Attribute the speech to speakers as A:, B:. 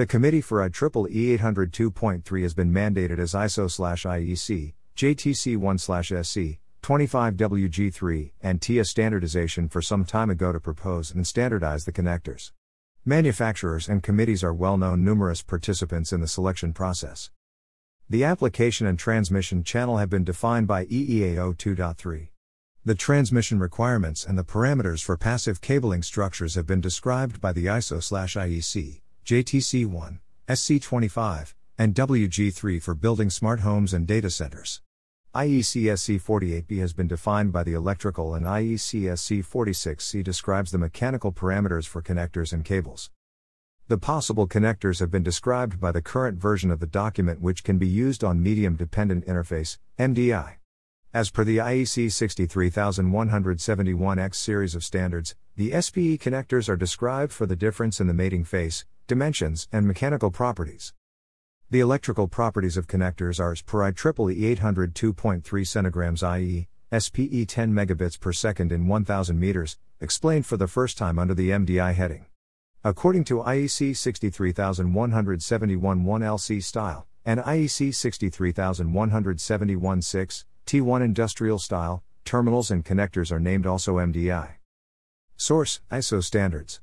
A: The committee for IEEE 802.3 has been mandated as ISO/IEC, JTC1/SC, 25WG3, and TIA standardization for some time ago to propose and standardize the connectors. Manufacturers and committees are well known numerous participants in the selection process. The application and transmission channel have been defined by IEEE 802.3. The transmission requirements and the parameters for passive cabling structures have been described by the ISO/IEC, JTC1, SC25, and WG3 for building smart homes and data centers. IEC-SC 48B has been defined by the electrical and IEC-SC 46C describes the mechanical parameters for connectors and cables. The possible connectors have been described by the current version of the document which can be used on medium dependent interface, MDI. As per the IEC 63171X series of standards, the SPE connectors are described for the difference in the mating face, dimensions, and mechanical properties. The electrical properties of connectors are as per IEEE 802.3 centigrams i.e., SPE 10 megabits per second in 1000 meters, explained for the first time under the MDI heading. According to IEC 63171 1LC style, and IEC 63171 6, T1 industrial style, terminals and connectors are named also MDI. Source ISO standards.